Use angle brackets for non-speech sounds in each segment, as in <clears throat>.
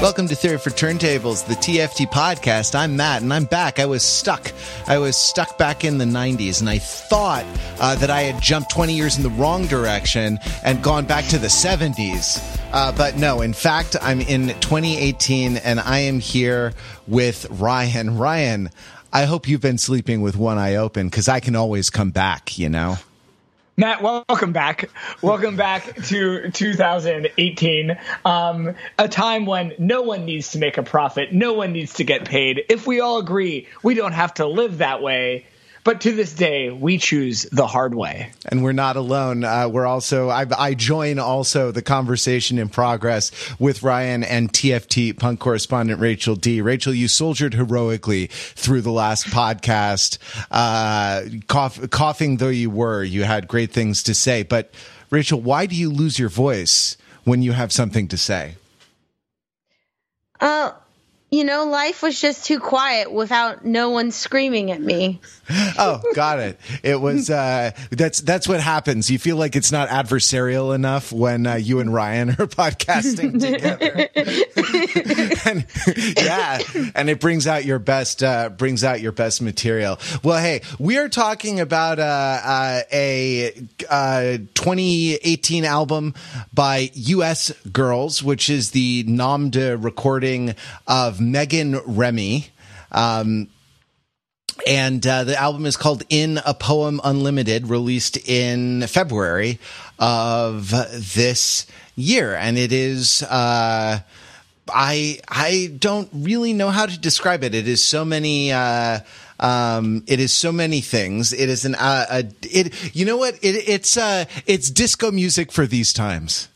Welcome to Theory for Turntables, the TFT podcast. I'm Matt, and I'm back. I was stuck. I was stuck back in the 90s, and I thought uh, that I had jumped 20 years in the wrong direction and gone back to the 70s. Uh, but no, in fact, I'm in 2018, and I am here with Ryan. Ryan, I hope you've been sleeping with one eye open because I can always come back, you know? Matt, welcome back. Welcome back to 2018, um, a time when no one needs to make a profit, no one needs to get paid. If we all agree we don't have to live that way, but to this day, we choose the hard way. And we're not alone. Uh, we're also, I, I, join also the conversation in progress with Ryan and TFT punk correspondent Rachel D. Rachel, you soldiered heroically through the last podcast. Uh, cough, coughing though you were, you had great things to say. But Rachel, why do you lose your voice when you have something to say? Uh, you know, life was just too quiet without no one screaming at me. <laughs> oh, got it. It was uh, that's that's what happens. You feel like it's not adversarial enough when uh, you and Ryan are <laughs> podcasting together. <laughs> and, yeah, and it brings out your best uh, brings out your best material. Well, hey, we are talking about uh, uh, a uh, 2018 album by U.S. Girls, which is the nom de recording of Megan Remy. Um, and uh, the album is called In a Poem Unlimited, released in February of this year. And it is. Uh, I I don't really know how to describe it. It is so many. Uh, um, it is so many things. It is an uh, a, it. You know what? It, it's uh, it's disco music for these times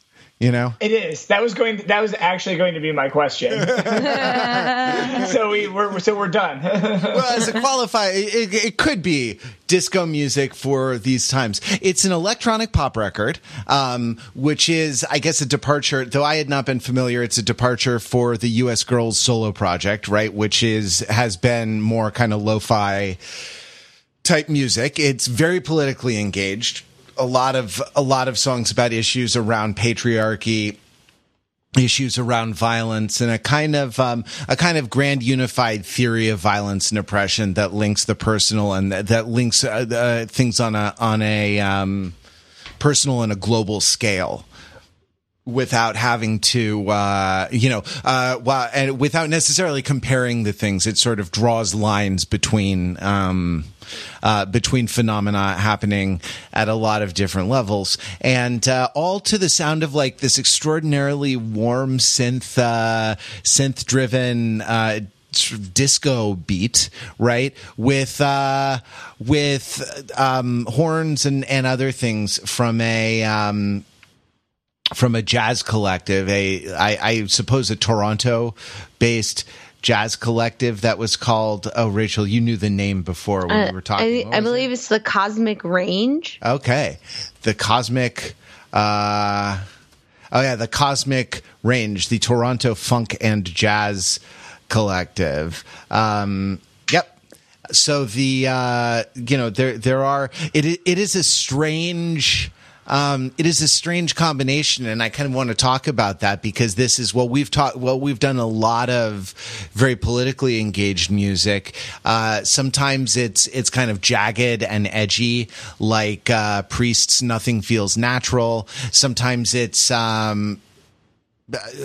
you know? It is. That was going to, that was actually going to be my question. <laughs> <laughs> So we we're so we're done. <laughs> Well as a qualify it, it, could be disco music for these times. It's an electronic pop record um, which is i guess a departure. Though i had not been familiar it's a departure for the us girls solo project right? Which is has been more kind of lo-fi type music. It's very politically engaged a lot of a lot of songs about issues around patriarchy issues around violence and a kind of um, a kind of grand unified theory of violence and oppression that links the personal and that, that links uh, uh, things on a on a um, personal and a global scale without having to uh, you know uh, well, and without necessarily comparing the things it sort of draws lines between um, uh, between phenomena happening at a lot of different levels, and uh, all to the sound of like this extraordinarily warm synth, uh, synth driven uh, disco beat, right? With uh, with um, horns and and other things from a. Um, from a jazz collective, a I, I suppose a Toronto based jazz collective that was called oh rachel you knew the name before when uh, we were talking. I, I believe it? it's the cosmic range. Okay. The cosmic uh oh yeah the cosmic range the toronto funk and jazz collective. Um yep. So the uh you know there there are it it is a strange um, it is a strange combination, and I kind of want to talk about that because this is what we've taught. Well, we've done a lot of very politically engaged music. Uh, sometimes it's it's kind of jagged and edgy, like uh, Priest's "Nothing Feels Natural." Sometimes it's um,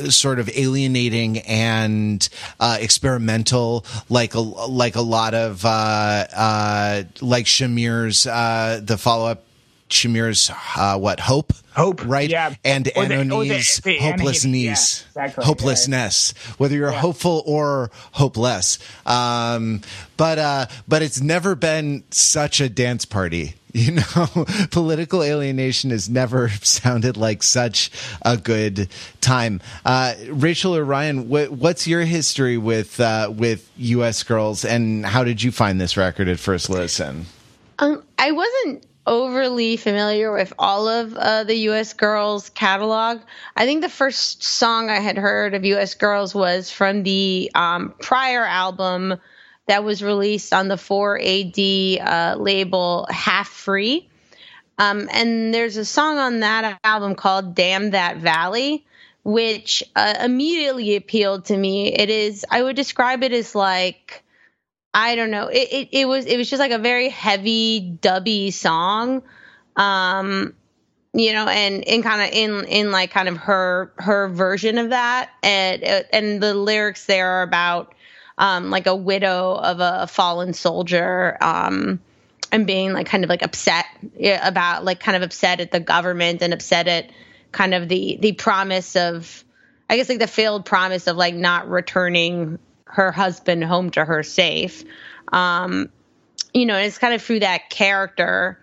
sort of alienating and uh, experimental, like a like a lot of uh, uh, like Shamir's uh, the follow up Shamir's uh, what hope? Hope right? yeah. And Anohni's hopelessness yeah, exactly. hopelessness. yeah. whether you're yeah. hopeful or hopeless. Um, but uh, but it's never been such a dance party. <laughs> You know political alienation has never <laughs> sounded like such a good time. Uh, Rachel or Ryan what, what's your history with uh, with US girls and how did you find this record at first listen? Um, I wasn't overly familiar with all of uh, the U.S. Girls catalog. I think the first song I had heard of U.S. Girls was from the um, prior album that was released on the 4AD uh, label, Half Free. Um, and there's a song on that album called Damn That Valley, which uh, immediately appealed to me. It is, I would describe it as like, I don't know. It, it, it was it was just like a very heavy dubby song. Um you know and in kind of in in like kind of her her version of that and and the lyrics there are about um like a widow of a fallen soldier um and being like kind of like upset about like kind of upset at the government and upset at kind of the the promise of I guess like the failed promise of like not returning her husband home to her safe. Um, you know, and it's kind of through that character.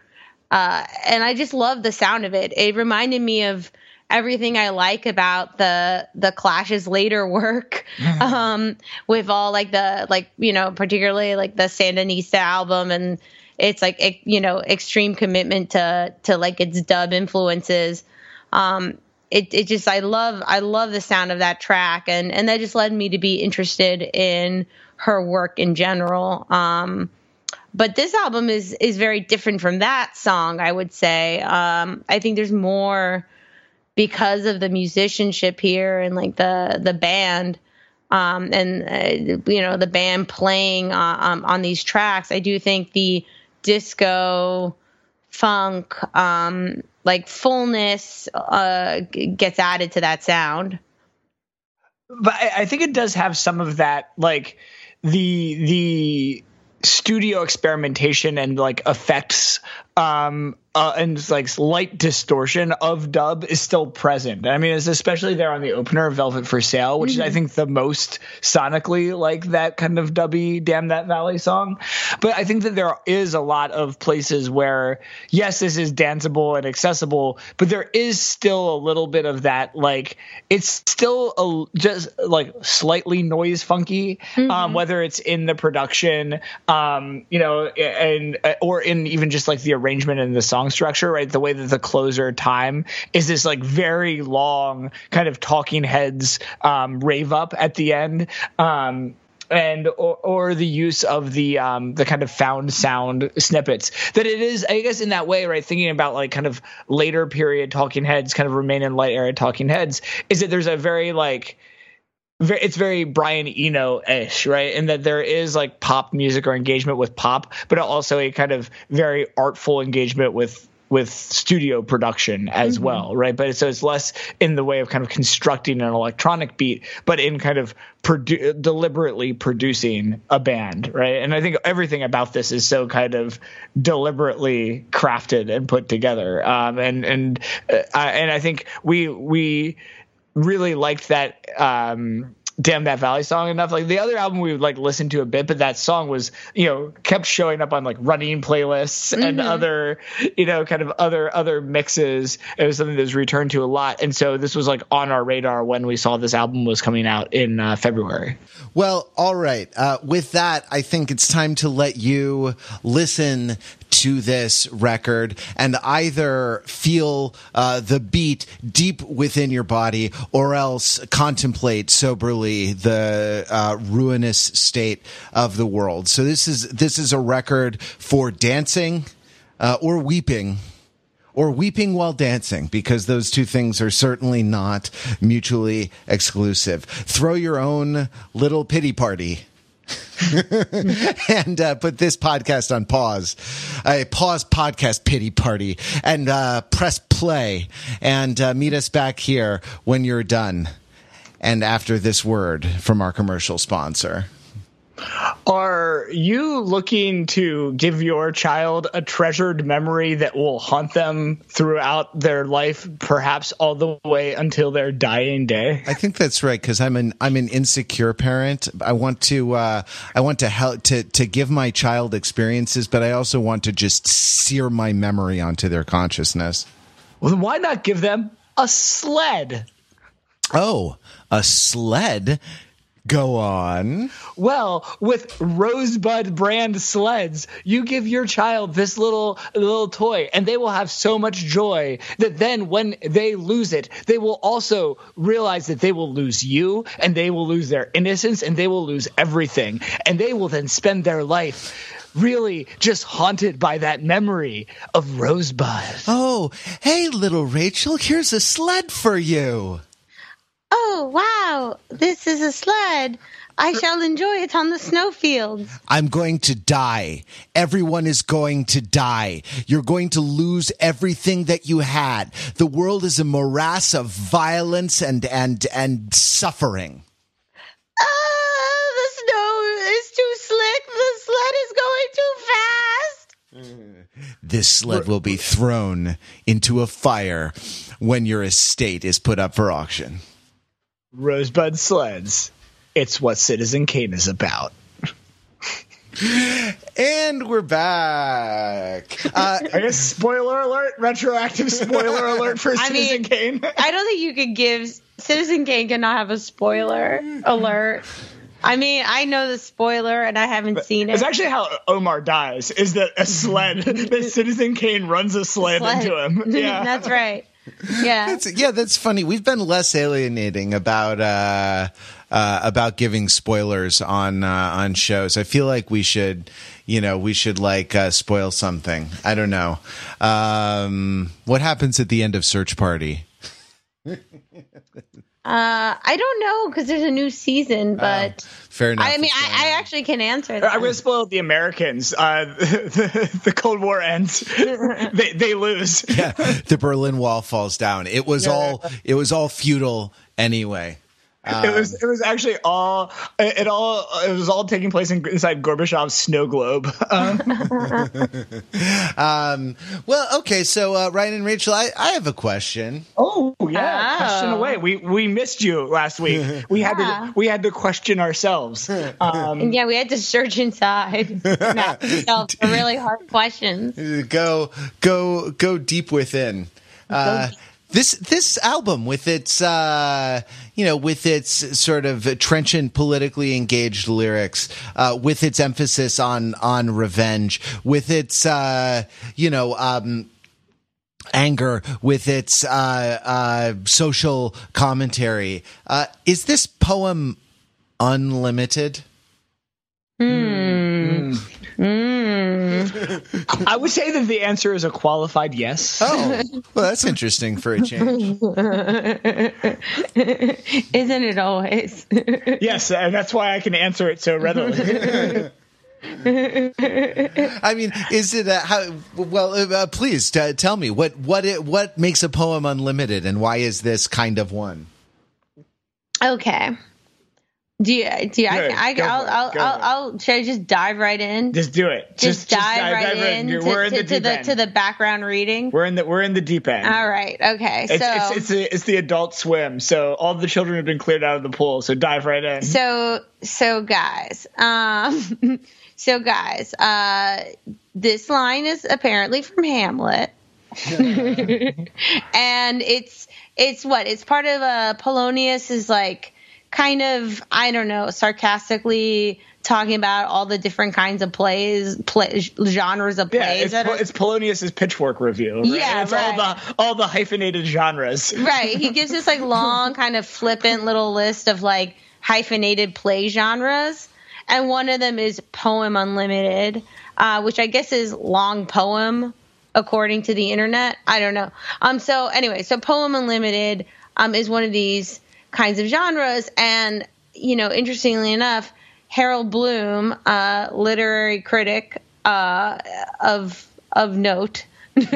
Uh, and I just love the sound of it. It reminded me of everything I like about the the Clash's later <laughs> work, um, with all like the like you know particularly like the Sandinista album and it's like you know extreme commitment to to like its dub influences. Um, it it just I love I love the sound of that track and and that just led me to be interested in her work in general. Um, but this album is is very different from that song. I would say. Um, I think there's more because of the musicianship here and like the the band. Um, and uh, you know the band playing uh, um, on these tracks. I do think the disco, funk, um, like fullness uh, gets added to that sound. But I, I think it does have some of that, like the the studio experimentation and like effects um uh, and like light distortion of dub is still present. I mean, it's especially there on the opener, of Velvet for Sale, which mm-hmm. is I mm-hmm. think the most sonically like that kind of dubby "Damn That Valley" song. But I think that there is a lot of places where yes, this is danceable and accessible, but there is still a little bit of that like it's still a, just like slightly noise funky, um, mm-hmm. um, whether it's in the production, um, you know, and or in even just like the arrangement and the song structure, right? The way that the closer time is this like very long kind of talking heads um, rave up at the end. Um, and or, or the use of the um the kind of found sound snippets that it is i guess in that way right thinking about like kind of later period talking heads kind of remain in light era talking heads is that there's a very like it's very Brian Eno ish, right? And that there is like pop music or engagement with pop, but also a kind of very artful engagement with with studio production as mm-hmm. well, right? But so it's less in the way of kind of constructing an electronic beat, but in kind of produ- deliberately producing a band, right? And I think everything about this is so kind of deliberately crafted and put together. Um, and and uh, and I think we we really liked that um, damn that valley song enough. Like the other album we would like listen to a bit but that song was you know kept showing up on like running playlists mm-hmm. and other you know kind of other other mixes. It was something that was returned to a lot. And so this was like on our radar when we saw this album was coming out in uh, february. Well all right. Uh, with that i think it's time to let you listen to this record and either feel uh, the beat deep within your body or else contemplate soberly the uh, ruinous state of the world. So this is this is a record for dancing uh, or weeping or weeping while dancing because those two things are certainly not mutually exclusive. Throw your own little pity party <laughs> and uh, put this podcast on pause, a pause podcast pity party, and uh, press play and uh, meet us back here when you're done. And after this word from our commercial sponsor. Are you looking to give your child a treasured memory that will haunt them throughout their life, perhaps all the way until their dying day? I think that's right because I'm an I'm an insecure parent. I want to uh, I want to help to to give my child experiences, but I also want to just sear my memory onto their consciousness. Well, then why not give them a sled? Oh, a sled Go on. Well, with Rosebud brand sleds, you give your child this little little toy and they will have so much joy that then when they lose it, they will also realize that they will lose you and they will lose their innocence and they will lose everything and they will then spend their life really just haunted by that memory of Rosebud. Oh, hey little Rachel, here's a sled for you. Oh, wow, this is a sled. I shall enjoy it on the snowfields. I'm going to die. Everyone is going to die. You're going to lose everything that you had. The world is a morass of violence and and and suffering. Ah, the snow is too slick. The sled is going too fast. This sled will be thrown into a fire when your estate is put up for auction. Rosebud sleds. It's what Citizen Kane is about. And we're back. Uh, <laughs> I guess spoiler alert, retroactive spoiler <laughs> alert for I Citizen mean, Kane. <laughs> I don't think you could give Citizen Kane cannot have a spoiler alert. I mean, I know the spoiler and I haven't seen it. It's actually how Omar dies. Is that a sled? that Citizen Kane runs a sled, Sled. into him. Yeah, That's right. Yeah. That's- yeah, that's funny. We've been less alienating about uh, uh, about giving spoilers on uh, on shows. I feel like we should, you know, we should like uh, spoil something. I don't know. Um, what happens at the end of Search Party? <laughs> Uh, I don't know because there's a new season, but Fair enough. I mean, I, I actually can answer I'm that. going to spoil the Americans. Uh, <laughs> the, the Cold War ends. <laughs> they they lose. yeah, the Berlin Wall falls down. It was all it was all futile anyway. <laughs> it was it was actually all it all it was all taking place in, inside Gorbachev's snow globe. <laughs> Um, <laughs> Um, well, okay, so uh, Ryan and Rachel, I, I have a question. oh yeah, Oh. question away. We we missed you last week. We had Yeah. to we had to question ourselves. Um, yeah, we had to search inside. Not ourselves for really hard questions. go go go deep within uh, this this album with its uh, you know with its sort of trenchant politically engaged lyrics uh, with its emphasis on on revenge with its uh, you know um, anger with its uh, uh, social commentary uh, is this poem unlimited Hmm. <laughs> I would say that the answer is a qualified yes. oh well that's interesting for a change <laughs> Isn't it always? <laughs> Yes, and that's why I can answer it so readily. I mean, is it a, how? Well, uh, uh, please t- tell me what what it, what makes a poem unlimited, and why is this kind of one? okay. Do you? Do you? Good. I, I, Go I'll, for it. I'll, I'll. I'll. Should I just dive right in? just do it. just, dive, right in. in. To, We're in to, the to deep the to the background reading. we're in the we're in the deep end. All right. Okay. It's, so. it's, it's, the, it's the adult swim. So all the children have been cleared out of the pool. So dive right in. so so guys um <laughs> so guys uh this line is apparently from hamlet <laughs> <laughs> and it's it's what it's part of uh polonius is like kind of i don't know sarcastically talking about all the different kinds of plays play, genres of yeah, plays it's, that Po- are, it's Polonius's pitchfork review. Right? Yeah, it's right. all the all the hyphenated genres. right he gives this like long kind of flippant little list of like hyphenated play genres and one of them is poem unlimited uh, which i guess is long poem according to the internet i don't know um so anyway so poem unlimited um is one of these kinds of genres. And you know interestingly enough harold bloom uh literary critic uh of of note. <laughs>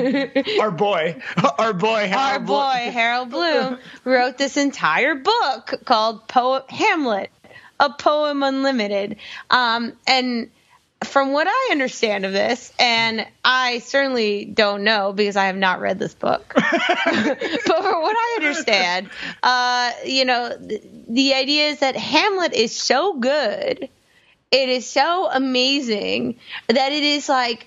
Our boy, <laughs> our boy, our Harold Blo- boy Harold Bloom wrote this entire book called Poem Hamlet, a poem unlimited. Um, and from what I understand of this, and I certainly don't know because I have not read this book, <laughs> <laughs> but from what I understand, uh, you know, the, the idea is that Hamlet is so good, it is so amazing that it is like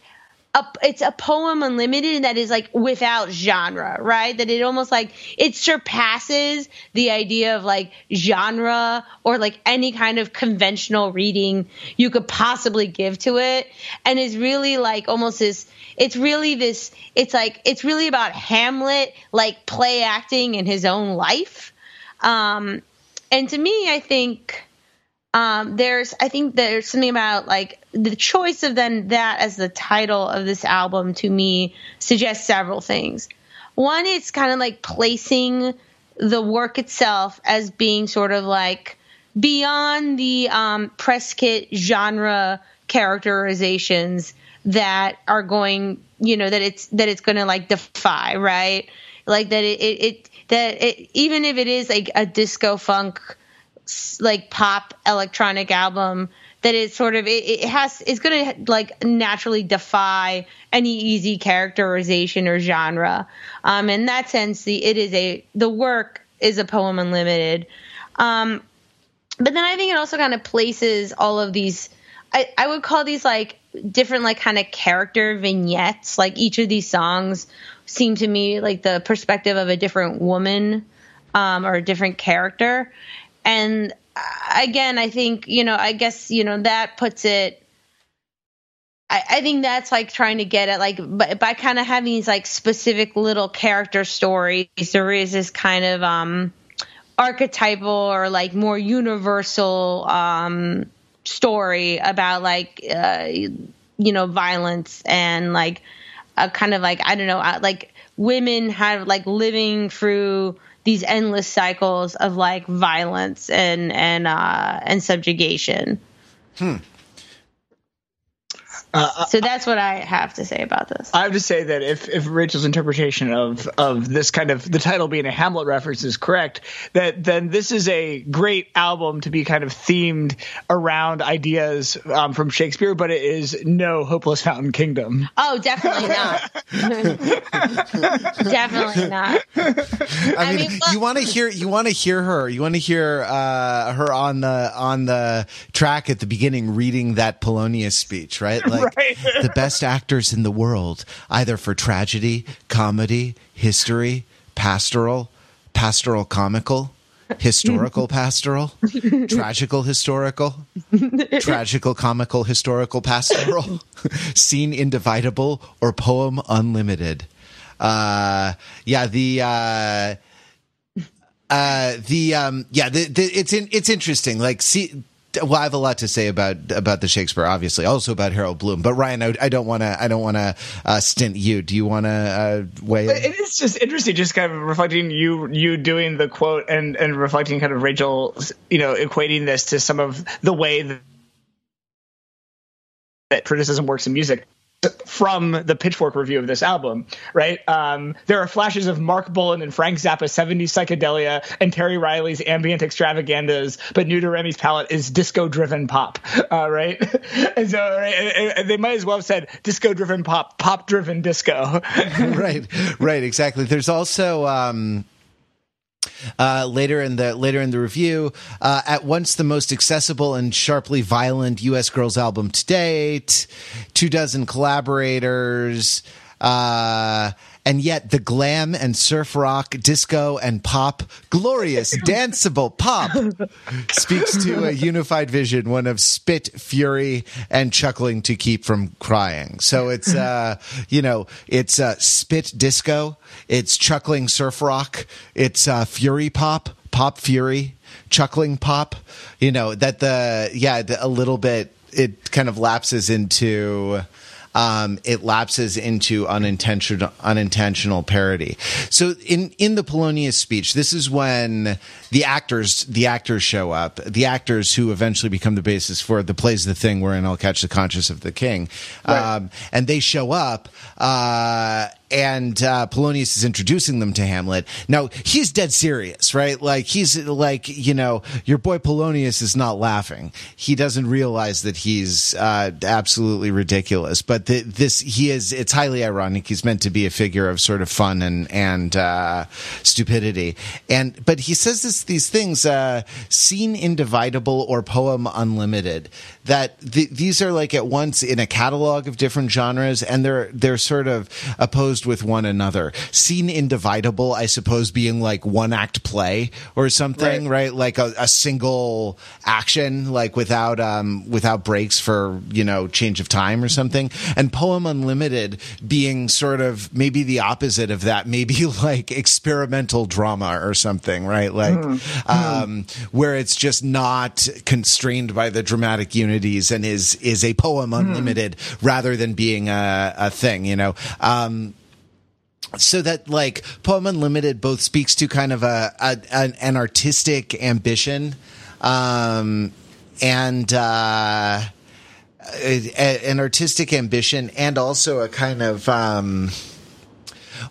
a, it's a poem unlimited that is like without genre, right? That it almost like it surpasses the idea of like genre or like any kind of conventional reading you could possibly give to it, and is really like almost this. It's really this. It's like it's really about Hamlet like play acting in his own life, um, and to me, I think um, there's I think there's something about like the choice of then that as the title of this album to me suggests several things. One, it's kind of like placing the work itself as being sort of like beyond the um, press kit genre characterizations that are going, you know, that it's that it's going to like defy, right? Like that it, it, it that it, even if it is like a disco funk like pop electronic album that is sort of it, it has it's going to like naturally defy any easy characterization or genre. Um in that sense the it is a the work is a poem unlimited. Um but then i think it also kind of places all of these i i would call these like different like kind of character vignettes. Like each of these songs seem to me like the perspective of a different woman um or a different character. And again, I think, you know, I guess, you know, that puts it I, I think that's like trying to get at like by, by kind of having these like specific little character stories, there is this kind of um archetypal or like more universal um story about like uh you know violence and like a kind of like I don't know uh, like women have like living through these endless cycles of like violence and and uh, and subjugation. Hmm. Uh, so that's what I have to say about this. I have to say that if, if Rachel's interpretation of of this kind of the title being a Hamlet reference is correct, that then this is a great album to be kind of themed around ideas um, from Shakespeare, but it is no hopeless fountain kingdom. Oh, definitely not. <laughs> definitely not. I, I mean, mean well, you want to hear you want to hear her. You want to hear uh, her on the on the track at the beginning reading that Polonius speech, right? <laughs> Like like <laughs> right. the best actors in the world, either for tragedy, comedy, history, pastoral, pastoral comical, historical pastoral, tragical historical, tragical comical historical pastoral, <laughs> scene indivisible, or poem unlimited. Uh, yeah, the. Uh, uh, the um, yeah, the, the, it's in, it's interesting. Like, see, well, I have a lot to say about about the Shakespeare, obviously, also about Harold Bloom. But Ryan, I, I don't want to I don't want to uh, stint you. Do you want to uh, weigh? In? It is just interesting, just kind of reflecting you you doing the quote and and reflecting kind of Rachel, you know, equating this to some of the way that, that criticism works in music from the Pitchfork review of this album, right? Um, there are flashes of Marc Bolan and Frank Zappa's 70s psychedelia and Terry Riley's ambient extravaganzas, but New to Remy's palette is disco-driven pop, uh, right? <laughs> and so right, and, and they might as well have said disco-driven pop, pop-driven disco. <laughs> right, right, exactly. There's also. Um uh, later in the later in the review, uh, at once the most accessible and sharply violent U.S. girls album to date, two dozen collaborators. Uh, and yet the glam and surf rock, disco and pop, glorious, <laughs> danceable pop speaks to a unified vision, one of spit, fury, and chuckling to keep from crying. So it's, uh, you know, it's uh, spit disco, it's chuckling surf rock, it's uh, fury pop, pop fury, chuckling pop. You know that the yeah the, a little bit it kind of lapses into um, it lapses into unintentional unintentional parody. So in in the Polonius speech, this is when the actors the actors show up, the actors who eventually become the basis for the plays the thing wherein I'll catch the conscience of the king, right. um, and they show up. Uh, and uh, Polonius is introducing them to Hamlet. Now he's dead serious, right? Like he's like you know your boy Polonius is not laughing. He doesn't realize that he's uh, absolutely ridiculous. But the, this he is. It's highly ironic. He's meant to be a figure of sort of fun and and uh, stupidity. And but he says this these things: uh, scene individable or poem unlimited. That these are like at once in a catalog of different genres, and they're they're sort of opposed with one another. Scene individable, I suppose, being like one act play or something, right? right? Like a, a, single action, like without um without breaks for you know change of time or something. And poem unlimited being sort of maybe the opposite of that, maybe <laughs> like experimental drama or something, right? Like mm. um where it's just not constrained by the dramatic unities and is is a poem hmm. unlimited mm. rather than being a, a thing, you know. Um so that like poem unlimited both speaks to kind of a, a an, an artistic ambition um and uh a, an artistic ambition and also a kind of um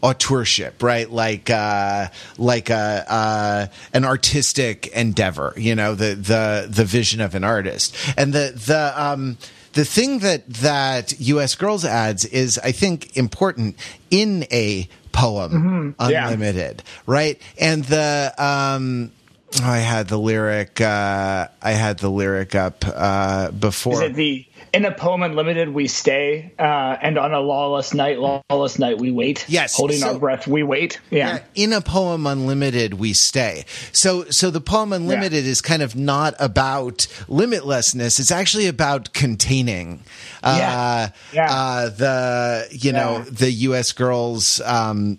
auteurship, right? Like uh, like a uh, an artistic endeavor, you know, the the the vision of an artist, and the the um, the thing that that U.S. Girls adds is, I think, important in a poem Mm-hmm. Yeah. unlimited, right? And the um, oh, I had the lyric. Uh, I had the lyric up uh, before. Is it the in a poem unlimited we stay, uh, and on a lawless night, lawless night we wait. Yes, holding so- our breath we wait. Yeah. in a poem unlimited we stay so so the poem unlimited is kind of not about limitlessness it's actually about containing uh Yeah. Yeah. uh the you know the us girls um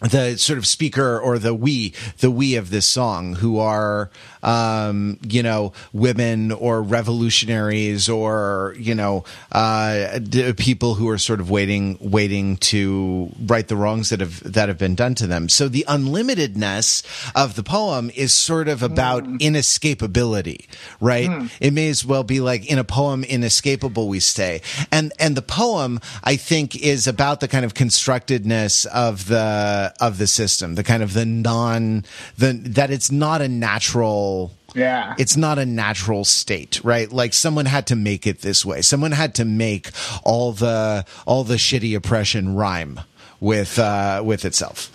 the sort of speaker or the we the we of this song who are um you know women or revolutionaries or you know uh d- people who are sort of waiting waiting to right the wrongs that have that have been done to them. So the unlimitedness of the poem is sort of about inescapability right? It may as well be like in a poem inescapable we stay. And and the poem i think is about the kind of constructedness of the of the system the kind of the non the that it's not a natural Yeah. it's not a natural state right? Like someone had to make it this way. Someone had to make all the all the shitty oppression rhyme with uh with itself.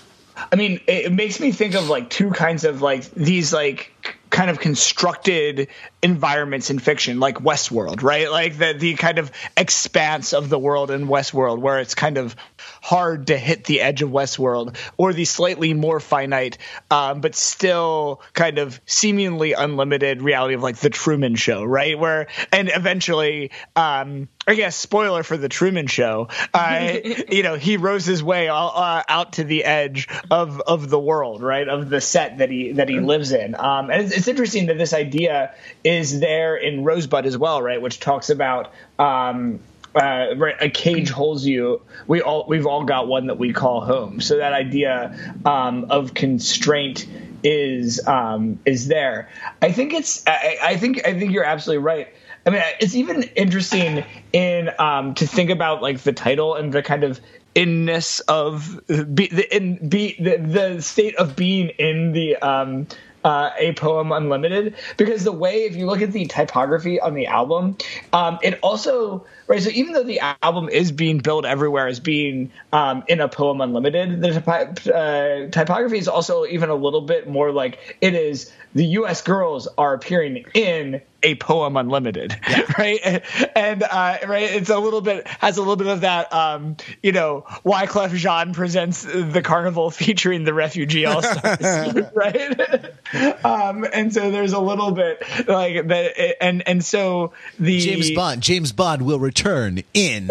I mean, it, makes me think of like two kinds of like these like kind of constructed environments in fiction, like Westworld, right? Like the the kind of expanse of the world in Westworld, where it's kind of hard to hit the edge of Westworld, or the slightly more finite, um, but still kind of seemingly unlimited reality of like the Truman Show, right? Where and eventually. Um, I guess spoiler for the Truman Show. Uh, <laughs> you know, he rose his way all, uh, out to the edge of of the world, right? Of the set that he that he lives in. Um, and it's, it's interesting that this idea is there in Rosebud as well, right? Which talks about. Um, uh, right, a cage holds you. We all we've all got one that we call home. So that idea um, of constraint is um, is there. I think it's. I, I think I think you're absolutely right. I mean, it's even interesting in um, to think about like the title and the kind of inness of be, the in be the, the state of being in the um, uh, a poem unlimited because the way if you look at the typography on the album, um, it also right. So even though the album is being billed everywhere as being um, in a poem unlimited, the uh, typography is also even a little bit more like it is. The U.S. girls are appearing in a poem unlimited, <laughs> right? And uh, right, it's a little bit has a little bit of that, um, you know, Why Wyclef Jean presents the carnival featuring the refugee all stars, <laughs> <laughs> right? um, and so there's a little bit like that, and and so the james bond james bond will return in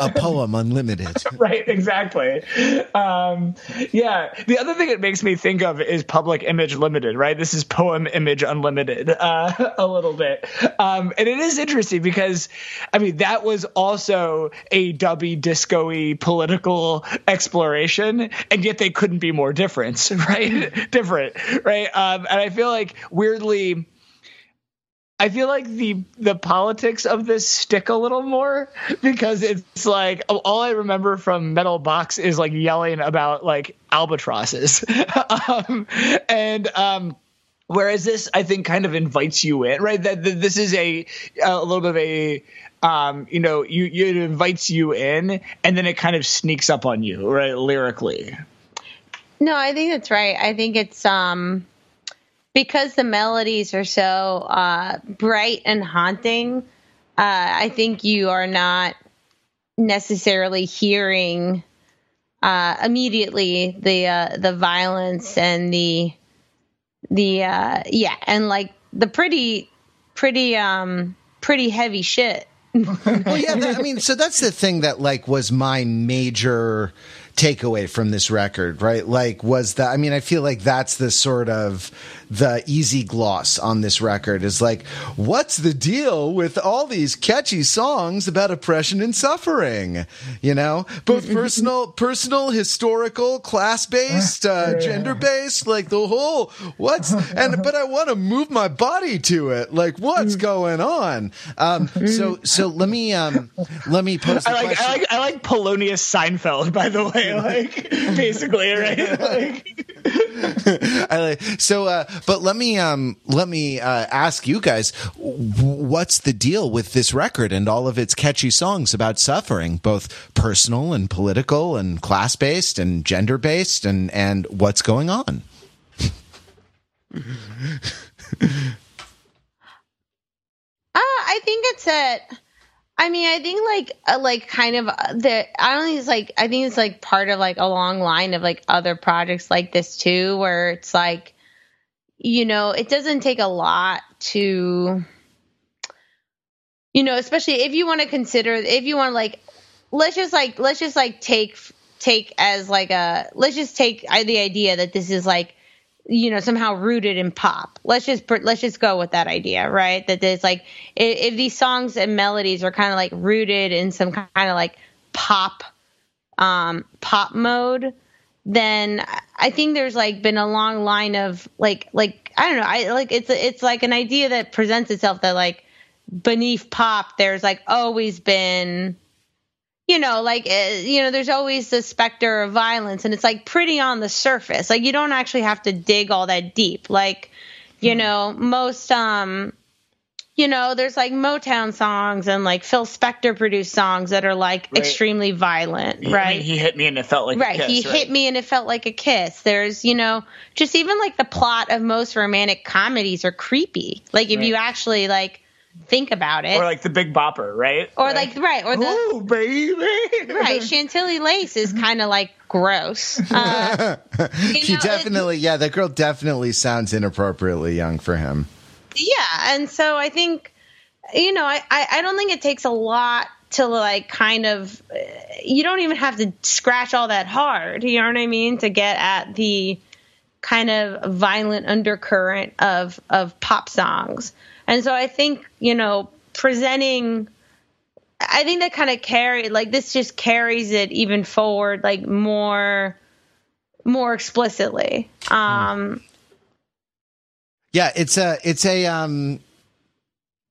a poem unlimited. Right exactly. Um yeah the other thing it makes me think of is public image limited right? This is poem image unlimited uh a little bit um and it is interesting because i mean that was also a dubby disco-y political exploration and yet they couldn't be more different <laughs> right? Different right? Um and i feel like weirdly I feel like the the politics of this stick a little more because it's like all I remember from Metal Box is like yelling about like albatrosses, <laughs> um, and um, whereas this I think kind of invites you in, right? That, that this is a a little bit of a um, you know, you, you it invites you in, and then it kind of sneaks up on you, right, lyrically. No, I think that's right. I think it's um because the melodies are so uh, bright and haunting. Uh, I think you are not necessarily hearing uh, immediately the uh, the violence and the the uh, yeah and like the pretty pretty um pretty heavy shit. <laughs> well, yeah, that, I mean, so that's the thing that like was my major takeaway from this record, right? Like, was that? I mean, I feel like that's the sort of the easy gloss on this record is like, what's the deal with all these catchy songs about oppression and suffering? You know, both <laughs> personal, personal, historical, class based, uh, gender based, like the whole what's and <laughs> but I want to move my body to it. Like, what's going on? Um, so so let me um let me pose. I like, I like I like Polonius Seinfeld, by the way. <laughs> Like basically, right? Like, <laughs> I so, uh, but let me um, let me uh, ask you guys, what's the deal with this record and all of its catchy songs about suffering, both personal and political and class based and gender based, and and what's going on? <laughs> Uh, I think it's that. I mean, I think like uh, like kind of uh, the. I don't think it's like. I think it's like part of like a long line of like other projects like this too, where it's like, you know, it doesn't take a lot to, you know, especially if you want to consider if you want to like, let's just like let's just like take take as like a let's just take uh, the idea that this is like you know somehow rooted in pop. Let's just let's just go with that idea right? That there's like if, if these songs and melodies are kind of like rooted in some kind of like pop um pop mode then i think there's like been a long line of like like i don't know i like it's it's like an idea that presents itself that like beneath pop there's like always been you know, like, uh, you know, there's always the specter of violence and it's like pretty on the surface. Like, you don't actually have to dig all that deep. Like, you mm. know, most, um, you know, there's like Motown songs and like Phil Spector produced songs that are like right. extremely violent, he, right? he hit me and it felt like right. Kiss, he right? hit me and it felt like a kiss. There's, you know, just even like the plot of most romantic comedies are creepy. Like if right. you actually like think about it. Or like the Big Bopper, right? Or like, like right, or the Oh baby. <laughs> right, Chantilly lace is kind of like gross. <laughs> Uh, he know, definitely, yeah, that girl definitely sounds inappropriately young for him. Yeah, and so I think, you know, I I, I don't think it takes a lot to like kind of you don't even have to scratch all that hard you know what i mean to get at the kind of violent undercurrent of of pop songs and so I think, you know, presenting I think that kind of carry like this just carries it even forward like more more explicitly. Um Yeah, it's a it's a um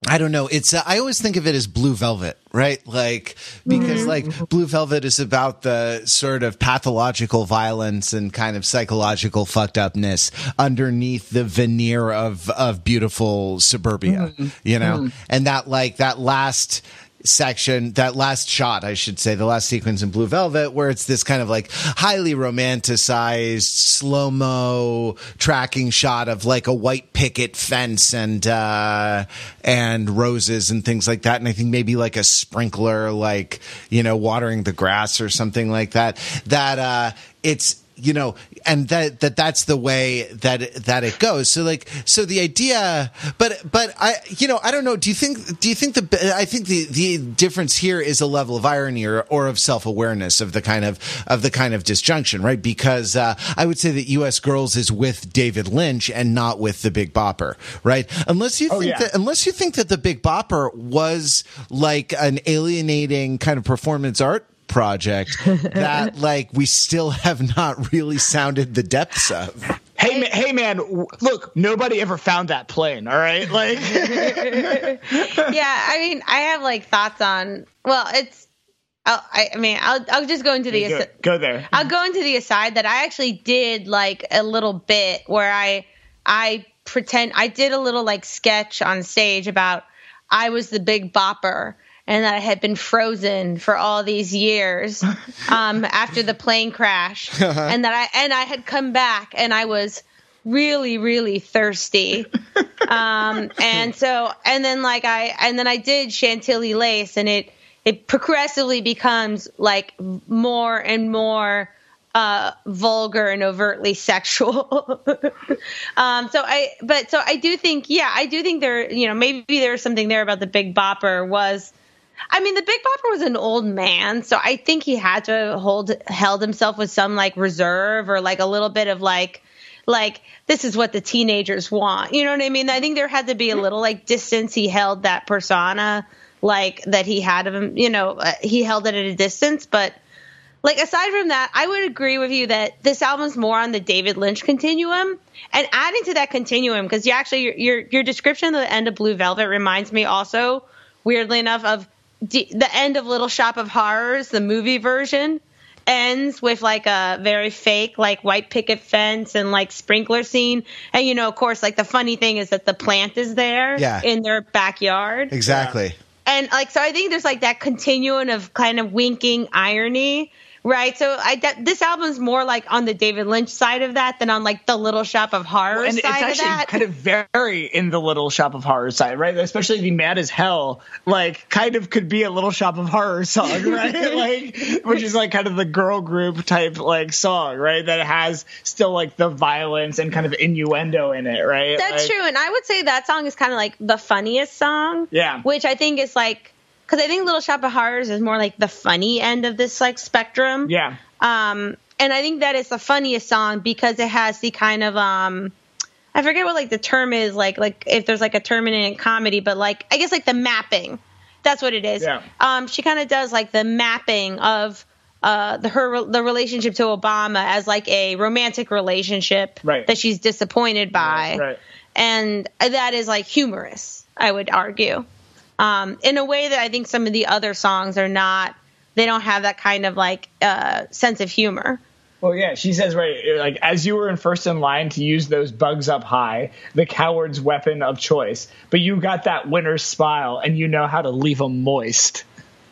I don't know. It's uh, I always think of it as blue velvet, right? Like because mm-hmm. like blue velvet is about the sort of pathological violence and kind of psychological fucked upness underneath the veneer of of beautiful suburbia, mm-hmm. you know? Mm-hmm. And that like that last section, that last shot, I should say, the last sequence in Blue Velvet, where it's this kind of like highly romanticized slow mo tracking shot of like a white picket fence and uh, and roses and things like that, and I think maybe like a sprinkler, like you know, watering the grass or something like that. That uh, it's you know and that that that's the way that that it goes. So like so the idea but but i you know i don't know. Do you think do you think the i think the the difference here is a level of irony or, or of self-awareness of the kind of of the kind of disjunction right? Because uh, i would say that us girls is with david lynch and not with the big bopper right? Unless you oh, think yeah. that unless you think that the big bopper was like an alienating kind of performance art project that <laughs> like we still have not really sounded the depths of. Hey, man, hey, man! Look, nobody ever found that plane. All right, like. <laughs> yeah, I mean, I have like thoughts on. Well, it's. I'll, I, I mean, I'll I'll just go into the go, go there. I'll go into the aside that I actually did like a little bit where I I pretend I did a little like sketch on stage about I was the big bopper and that I had been frozen for all these years <laughs> um, after the plane crash, and that I and I had come back and I was really really thirsty <laughs> um, and so and then like I and then I did Chantilly lace and it it progressively becomes like more and more uh, vulgar and overtly sexual. <laughs> um, so I, but so I do think, yeah, I do think there, you know, maybe there's something there about the Big Bopper was I mean, the Big Bopper was an old man, so I think he had to hold held himself with some like reserve or like a little bit of like like this is what the teenagers want. You know what I mean? I think there had to be a little like distance. He held that persona like that he had of him. You know, uh, he held it at a distance, but like aside from that, I would agree with you that this album's more on the David Lynch continuum. And adding to that continuum, because you actually your, your, your description of the end of Blue Velvet reminds me also, weirdly enough, of D- the end of Little Shop of Horrors, the movie version ends with like a very fake like white picket fence and like sprinkler scene and you know of course like the funny thing is that the plant is there Yeah. in their backyard Exactly. and like so i think there's like that continuum of kind of winking irony right so i that, this album's more like on the david lynch side of that than on like the little shop of horrors and it's side of actually that kind of very in the Little Shop of Horrors side, right? Especially the Mad as Hell, like kind of could be a Little Shop of Horrors song, <laughs> right? <laughs> like which is like kind of the girl group type like song, right? That has still like the violence and kind of innuendo in it, right? That's Like, true, and I would say that song is kind of like the funniest song. Yeah. Which I think is like because I think Little Shop of Horrors is more like the funny end of this like spectrum. Yeah. Um, and I think that is the funniest song because it has the kind of um, I forget what like the term is like like if there's like a term in comedy, but like I guess like the mapping. That's what it is. Yeah. Um, she kind of does like the mapping of uh the her the relationship to Obama as like a romantic relationship Right. that she's disappointed by Right. and that is like humorous i would argue um, in a way that i think some of the other songs are not they don't have that kind of like uh, sense of humor Well, yeah, she says right, like as you were in first in line to use those bugs up high, the coward's weapon of choice, but you got that winner's smile, and you know how to leave them moist.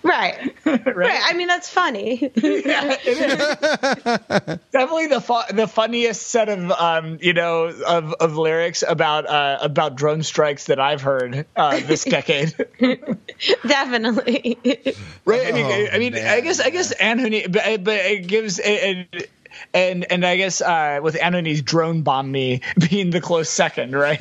<laughs> right right, i mean that's funny <laughs> yeah, it is. Definitely the fu- the funniest set of um you know of, of lyrics about uh about drone strikes that I've heard uh, this <laughs> decade. definitely right? I mean, Oh, I mean, I guess I guess Anohni, but, but it gives and. And and I guess uh, with Anohni's drone bomb me being the close second, right?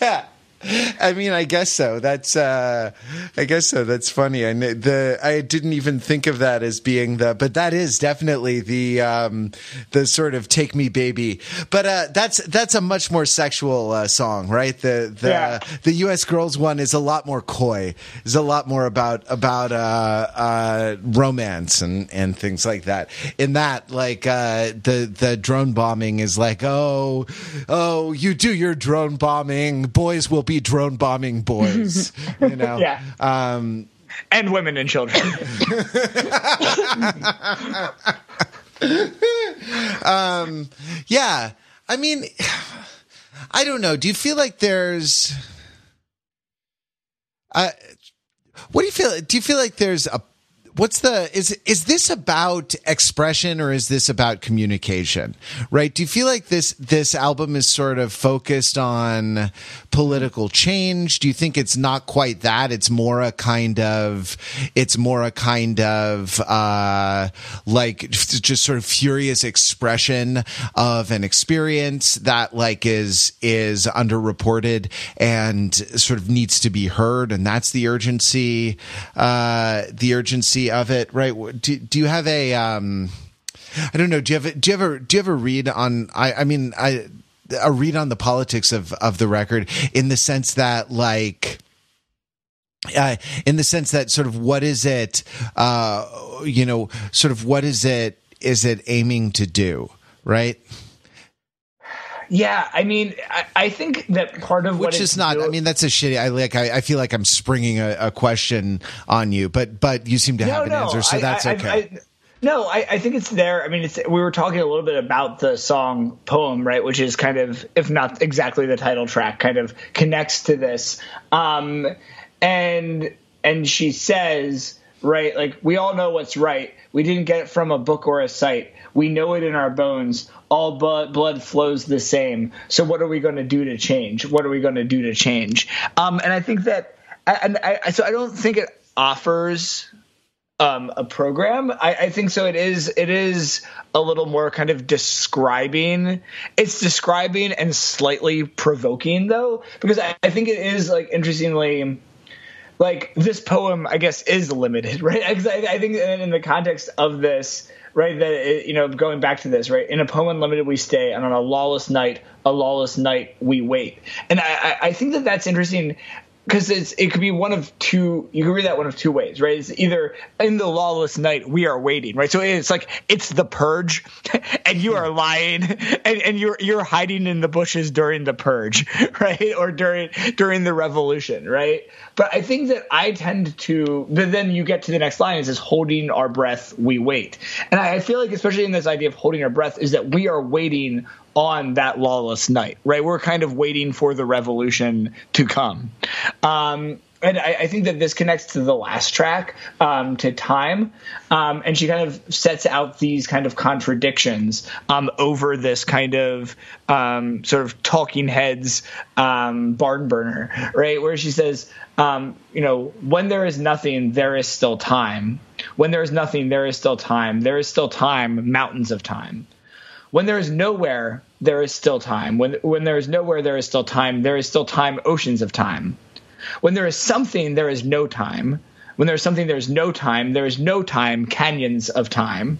yeah. <laughs> I mean, I guess so. That's, uh, I guess so. That's funny. I kn- the I didn't even think of that as being the, but that is definitely the, um, the sort of "Take Me, Baby." But uh, that's that's a much more sexual uh, song, right? The the Yeah. the U.S. Girls one is a lot more coy. Is a lot more about about uh, uh, romance and and things like that. In that, like uh, the the drone bombing is like, oh, oh, you do your drone bombing. Boys will be drone bombing boys. <laughs> You know. Yeah. Um, and women and children. <laughs> yeah. I mean, I don't know. Do you feel like there's, uh, what do you feel? Do you feel like there's a, what's the, is, is this about expression or is this about communication? Right? Do you feel like this, this album is sort of focused on political change? Do you think it's not quite that? It's more a kind of, it's more a kind of, uh, like just sort of furious expression of an experience that like is, is underreported and sort of needs to be heard. And that's the urgency, uh, the urgency of it, right? Do, do you have a, um, I don't know. Do you have a, do you ever do you ever read on? I I mean I a read on the politics of of the record in the sense that like. Uh, in the sense that sort of what is it, uh, you know, sort of what is it, is it aiming to do, right? Yeah, I mean, I, I think that part of Which is not. I mean, that's a shitty. I like. I, I feel like I'm springing a, a question on you, but but you seem to have an answer, so I- that's okay. No, I, I think it's there. I mean, it's we were talking a little bit about the song poem, right? Which is kind of, if not exactly the title track, kind of connects to this. Um, and and she says, right, like we all know what's right. We didn't get it from a book or a site. We know it in our bones. All blood blood flows the same. So what are we going to do to change? What are we going to do to change? Um, and I think that, and I, so I don't think it offers um, a program. I, I think so. It is. It is a little more kind of describing. It's describing and slightly provoking, though, because I, I think it is like interestingly. like this poem, I guess, is limited, <laughs> right? I, I think in the context of this, right, that it, you know, going back to this, right, in a poem unlimited we stay, and on a lawless night, a lawless night we wait, and I, I think that that's interesting because it's it could be one of two you can read that one of two ways right? It's either in the lawless night we are waiting right? So it's like it's the purge <laughs> and you are lying <laughs> and, and you're you're hiding in the bushes during the purge <laughs> right? Or during during the revolution right? But i think that i tend to but then you get to the next line it says holding our breath we wait. And I, I feel like especially in this idea of holding our breath is that we are waiting on that lawless night, right? We're kind of waiting for the revolution to come. Um, and I, I, think that this connects to the last track, um, to time, um, and she kind of sets out these kind of contradictions um, over this kind of um, sort of talking heads um, barn burner, right? Where she says, um, you know, when there is nothing, there is still time. When there is nothing, there is still time. There is still time, mountains of time. When there is nowhere, there is still time. When when there is nowhere, there is still time. There is still time, oceans of time. When there is something, there is no time. When there is something, there is no time. There is no time, canyons of time.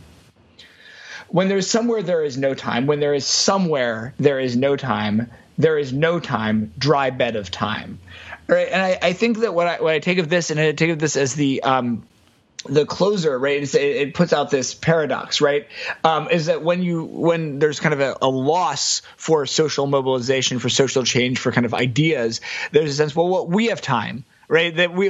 When there is somewhere, there is no time. When there is somewhere, there is no time. There is no time, dry bed of time. Right, and I, I think that what I what I take of this, and I take of this as the um, the closer right it, it, puts out this paradox right? Um, is that when you when there's kind of a, a, loss for social mobilization for social change for kind of ideas there's a sense well, well we have time right? That we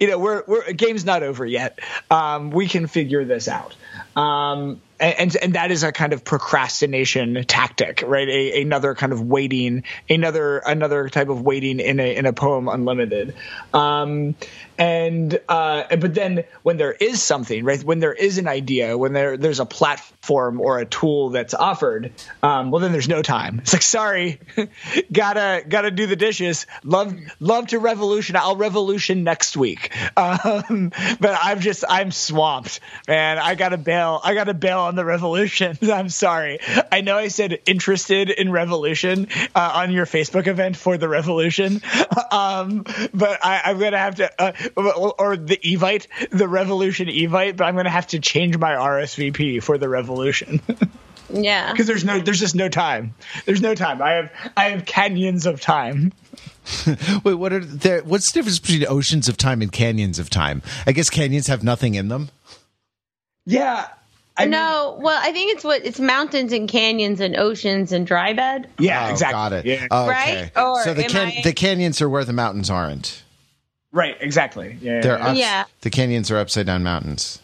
you know we're, we're game's not over yet. Um, we can figure this out. Um, and and that is a kind of procrastination tactic, right? A, another kind of waiting, another another type of waiting in a in a poem unlimited. Um, and uh, but then when there is something, right? When there is an idea, when there there's a platform or a tool that's offered, um, well then there's no time. It's like sorry, <laughs> gotta gotta do the dishes. Love love to revolution. I'll revolution next week. <laughs> Um, but I'm just I'm swamped, man. I gotta bail. I gotta bail on the revolution. <laughs> I'm sorry. I know I said interested in revolution uh, on your Facebook event for the revolution, <laughs> um, but I, am gonna have to. Uh, or the Evite, the Revolution Evite, but I'm going to have to change my RSVP for the Revolution. <laughs> yeah, because there's no, there's just no time. There's no time. I have, I have canyons of time. Wait, what are there? What's the difference between oceans of time and canyons of time? I guess canyons have nothing in them. Yeah, I no, well, I think it's what it's mountains and canyons and oceans and dry bed. Yeah, oh, exactly. Got it. Yeah. Oh, okay. Right? Or so the can- I... the canyons are where the mountains aren't. Right, exactly. Yeah, They're yeah. Ups- yeah. The canyons are upside down mountains.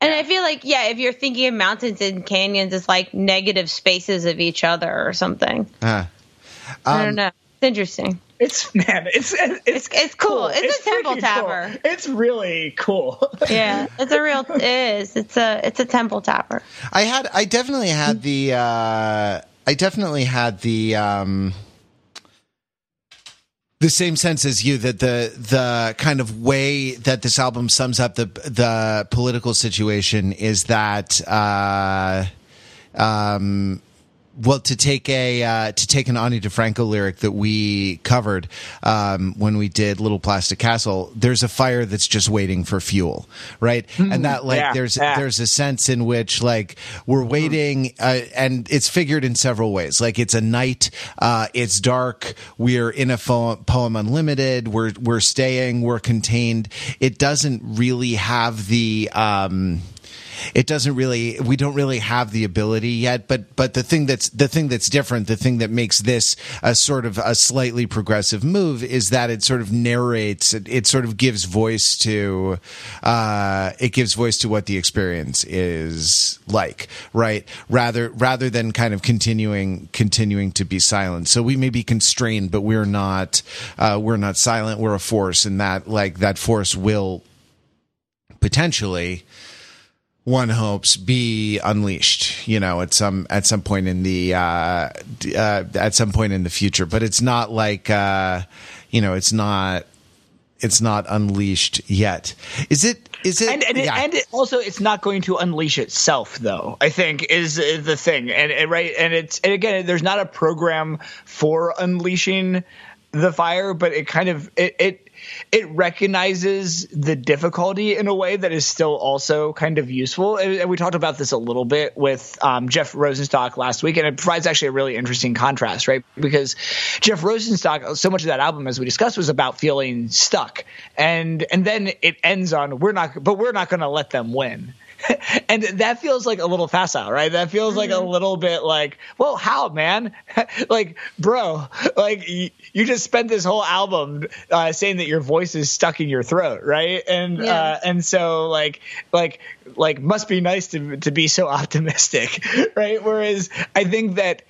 And I feel like, yeah, if you're thinking of mountains and canyons, it's like negative spaces of each other or something. Uh, um, I don't um, know. It's interesting. It's man, it's it's it's, it's cool. cool. It's, it's, a temple tapper. Cool. It's really cool. <laughs> yeah, it's a real. It is. It's a it's a temple tapper. I had. I definitely had the. Uh, I definitely had the. Um, the same sense as you that the the kind of way that this album sums up the the political situation is that uh, um, well, to take a uh, to take an Ani DiFranco lyric that we covered um, when we did Little Plastic Castle, there's a fire that's just waiting for fuel, right? Mm, and that like yeah, there's yeah. there's a sense in which like we're hmm. waiting, uh, and it's figured in several ways. Like it's a night, uh, it's dark, we're in a poem, poem unlimited, we're we're staying, we're contained. It doesn't really have the um, it doesn't really we don't really have the ability yet but but the thing that's the thing that's different the thing that makes this a sort of a slightly progressive move is that it sort of narrates it, it sort of gives voice to uh, it gives voice to what the experience is like right? Rather rather than kind of continuing continuing to be silent. So we may be constrained but we're not uh, we're not silent. We're a force and that like that force will potentially one hopes be unleashed you know at some at some point in the uh, uh, at some point in the future. But it's not like uh, you know it's not it's not unleashed yet. Is it is it and, and, yeah. and it also it's not going to unleash itself though i think is, the thing. And, and right and it's and again there's not a program for unleashing the fire but it kind of it, it it recognizes the difficulty in a way that is still also kind of useful. And, we talked about this a little bit with um, Jeff Rosenstock last week, and it provides actually a really interesting contrast, right? Because Jeff Rosenstock, so much of that album, as we discussed, was about feeling stuck, and and then it ends on we're not, but we're not going to let them win. <laughs> and that feels like a little facile, right? That feels mm-hmm. like a mm-hmm. little bit like, well, how, man? <laughs> like, bro, like you, you, just spent this whole album uh, saying that your voice is stuck in your throat, right? And yeah. uh, and so like like like must be nice to to be so <laughs> optimistic, right? Whereas I think that,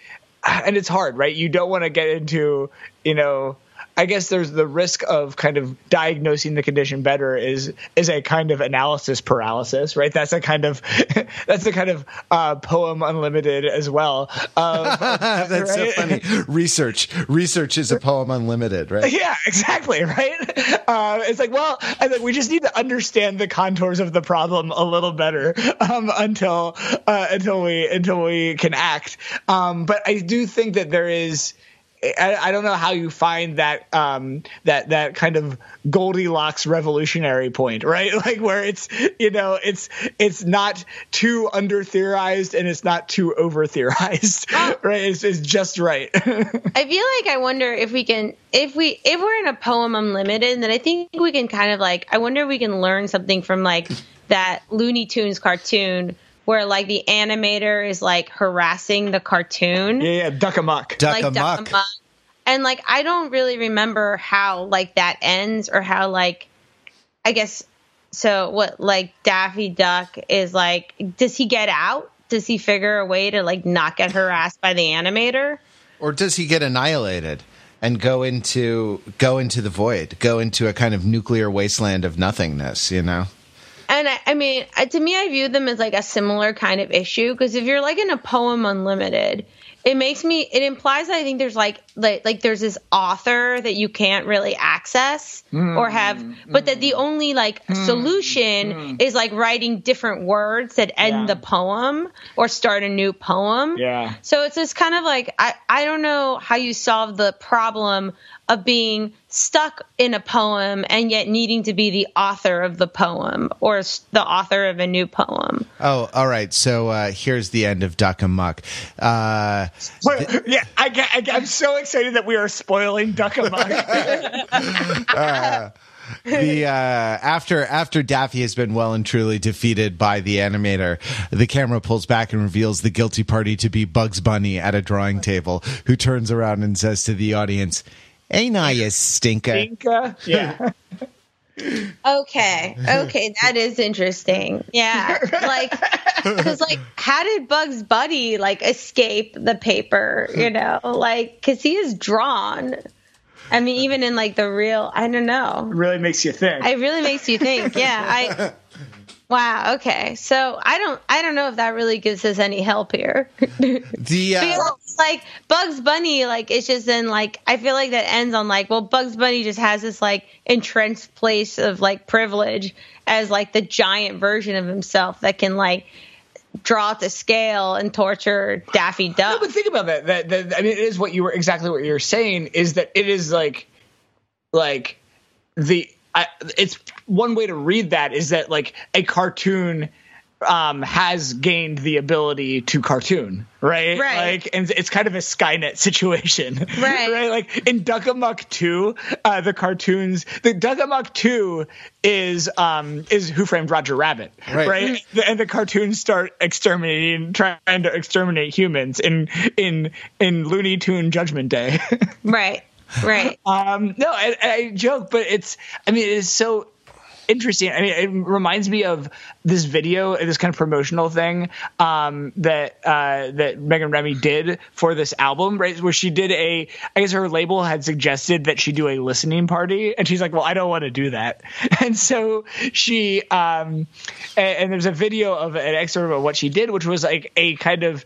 and it's hard, right? You don't want to get into you know I guess there's the risk of kind of diagnosing the condition better is is a kind of analysis paralysis, right? That's a kind of <laughs> that's a kind of uh, poem unlimited as well. Um, <laughs> that's so funny. Research research is a poem unlimited, right? <laughs> Yeah, exactly, right. Uh, it's like, well, I think we just need to understand the contours of the problem a little better um, until uh, until we until we can act. Um, but I do think that there is I, I, don't know how you find that um, that that kind of Goldilocks revolutionary point, right? <laughs> Like where it's you know it's it's not too under theorized and it's not too over theorized, <laughs> right? It's, it's just right. <laughs> I feel like I wonder if we can if we if we're in a poem unlimited, then I think we can kind of like I wonder if we can learn something from like that Looney Tunes cartoon where like the animator is like harassing the cartoon. Yeah, yeah, duck amuck. Duck like, Duck amuck. And like I don't really remember how like that ends or how like I guess so what like Daffy Duck is like does he get out? Does he figure a way to like not get harassed by the animator? Or does he get annihilated? and go into go into the void, go into a kind of nuclear wasteland of nothingness, you know? And I, I mean, to me, I view them as like a similar kind of issue because if you're like in a poem unlimited, it makes me it implies that I think there's like like like there's this author that you can't really access mm, or have but mm, that the only like mm, solution mm. is like writing different words that end yeah. the poem or start a new poem. Yeah. So it's just kind of like I I don't know how you solve the problem of being stuck in a poem and yet needing to be the author of the poem or the author of a new poem. Oh, all right. So uh, here's the end of Duck Amuck. Uh, th- yeah, I, am so excited that we are spoiling Duck Amuck. <laughs> uh, the uh, after after Daffy has been well and truly defeated by the animator, the camera pulls back and reveals the guilty party to be Bugs Bunny at a drawing table, who turns around and says to the audience, Ain't I a stinker? Stinker? Yeah. <laughs> okay. Okay. That is interesting. Yeah. Like, because, like, how did Bugs Bunny, like, escape the paper, you know? Like, because he is drawn. I mean, even in, like, the real, I don't know. It really makes you think. It really makes you think. Yeah. I, <laughs> Wow. Okay. So I don't. I don't know if that really gives us any help here. <laughs> the uh, like Bugs Bunny, like it's just in like I feel like that ends on like well Bugs Bunny just has this like entrenched place of like privilege as like the giant version of himself that can like draw to scale and torture Daffy Duck. No, but think about that. That, that I mean, it is what you were exactly what you're saying is that it is like like the I, it's one way to read that is that like a cartoon um, has gained the ability to cartoon, right? Right. Like, and it's kind of a Skynet situation, <laughs> right? right. Like in Duck Amuck Two, uh, the cartoons, the Duck Amuck Two is um is Who Framed Roger Rabbit, right? right? And the cartoons start exterminating, trying to exterminate humans in in in Looney Tune Judgment Day, <laughs> right? Right. <laughs> Um, no, I, I joke, but it's. I mean, it is so interesting. I mean, it reminds me of this video, this kind of promotional thing um, that uh, that Megan Remy did for this album, right? Where she did a, I guess her label had suggested that she do a listening party, and she's like, "Well, I don't want to do that," <laughs> and so she, um, and, and there's a video of an excerpt of what she did, which was like a kind of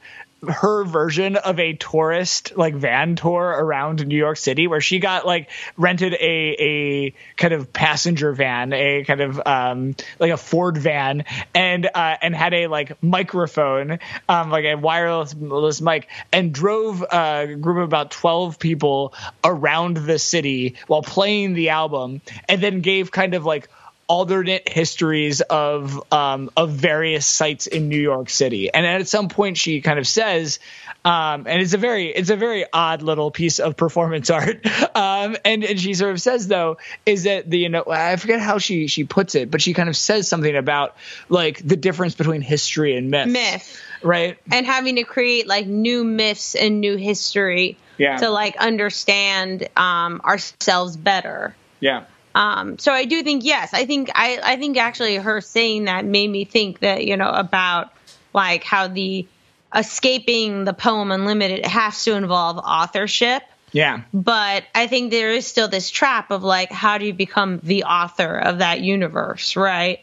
her version of a tourist like van tour around New York City where she got like rented a a kind of passenger van, a kind of um like a Ford van and uh and had a like microphone, um like a wireless mic and drove a group of about 12 people around the city while playing the album and then gave kind of like alternate histories of um, of various sites in New York City. And at some point, she kind of says, um, and it's a very it's a very odd little piece of performance <laughs> art. Um, and and she sort of says though is that the you know I forget how she she puts it, but she kind of says something about like the difference between history and myth. Myth. Right. And having to create like new myths and new history Yeah. to like understand um, ourselves better. Yeah. Um, so I do think yes, I think I, I think actually her saying that made me think that you know about like how the escaping the poem unlimited has to involve authorship Yeah. but I think there is still this trap of like, how do you become the author of that universe, right?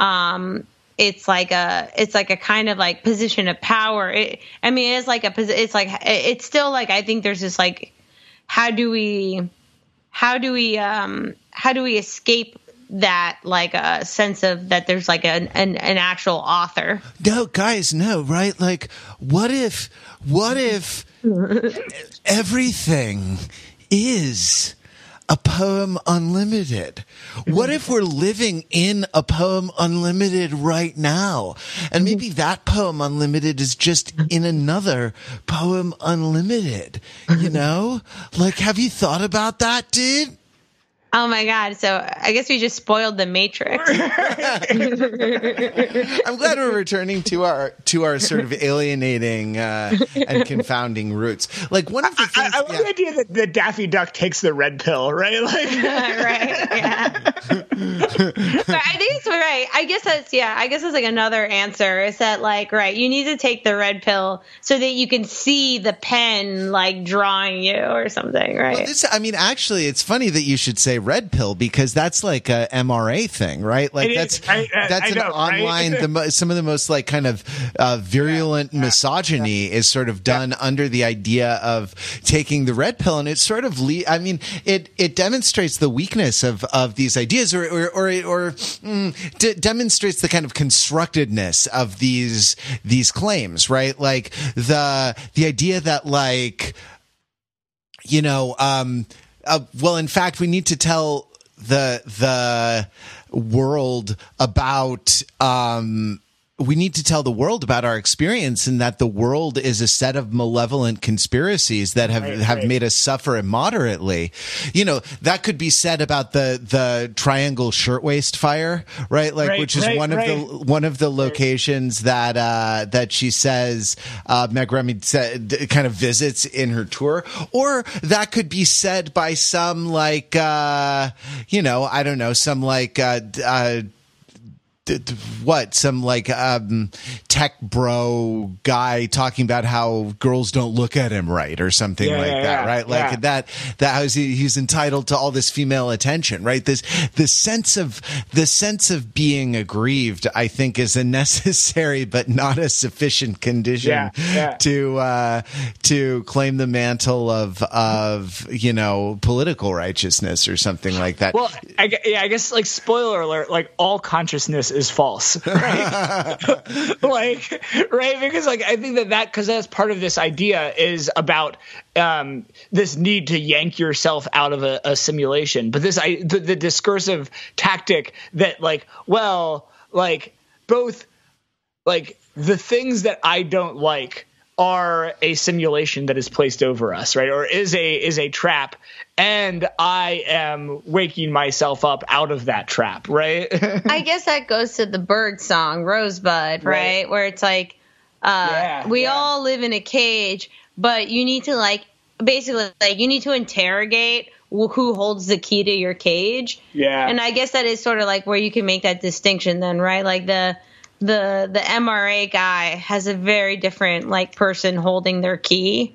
Um, it's like a, it's like a kind of like position of power. It, I mean, it's like a, it's like, it's still like, I think there's this like, how do we, how do we, um, how do we escape that like a sense of that there's like an, an, an actual author? No, guys, no, right? Like, what if, what if <laughs> everything is a poem unlimited? What if we're living in a poem unlimited right now? And mm-hmm. maybe that poem unlimited is just in another poem unlimited, you mm-hmm. know? Like, have you thought about that, dude? Oh my God. So I guess we just spoiled the matrix. <laughs> <laughs> I'm glad we're returning to our to our sort of alienating uh, and confounding roots. Like one of the I, things, I love yeah. the idea that, that Daffy Duck takes the red pill, right? <laughs> Like, right. Yeah. but I think it's right. I guess that's yeah. I guess that's like another answer is that like right. You need to take the red pill so that you can see the pen like drawing you or something, right? Well, this, I mean, actually, it's funny that you should say red pill because that's like a MRA thing, right? Like It that's. I- I- that's I an know, right? online. The <laughs> mo- some of the most like kind of uh, virulent misogyny is sort of done under the idea of taking the red pill, and it sort of. Le- I mean, it it demonstrates the weakness of of these ideas, or or or, or mm, d- demonstrates the kind of constructedness of these these claims, right? Like the the idea that like you know, um, uh, well, in fact, we need to tell the the world about. Um, we need to tell the world about our experience and that the world is a set of malevolent conspiracies that have Right, have right. made us suffer immoderately. You know, that could be said about the the Triangle Shirtwaist Fire, right? Like Right, which is one of the one of the locations that uh, that she says uh, Meg Remy said, kind of visits in her tour, or that could be said by some like uh, you know I don't know some like. Uh, uh, what some like um tech bro guy talking about how girls don't look at him right or something Yeah, like yeah, that yeah, right? Like that that how he, he's entitled to all this female attention right? This the sense of the sense of being aggrieved i think is a <laughs> necessary but not a sufficient condition to uh to claim the mantle of of you know political righteousness or something like that. Well, I, yeah, I guess like spoiler alert, like all consciousness is false, <laughs> right? <laughs> like, right? Because like I think that that because that's part of this idea is about um, this need to yank yourself out of a, a simulation, but this I the, the discursive tactic that like well like both like the things that I don't like are a simulation that is placed over us, right? Or is a is a trap, and I am waking myself up out of that trap, right? <laughs> I guess that goes to the bird song Rosebud, right? Right. Where it's like uh Yeah, we yeah. all live in a cage, but you need to like basically like you need to interrogate who holds the key to your cage. Yeah. And I guess that is sort of like where you can make that distinction then, right? Like the the the MRA guy has a very different like person holding their key.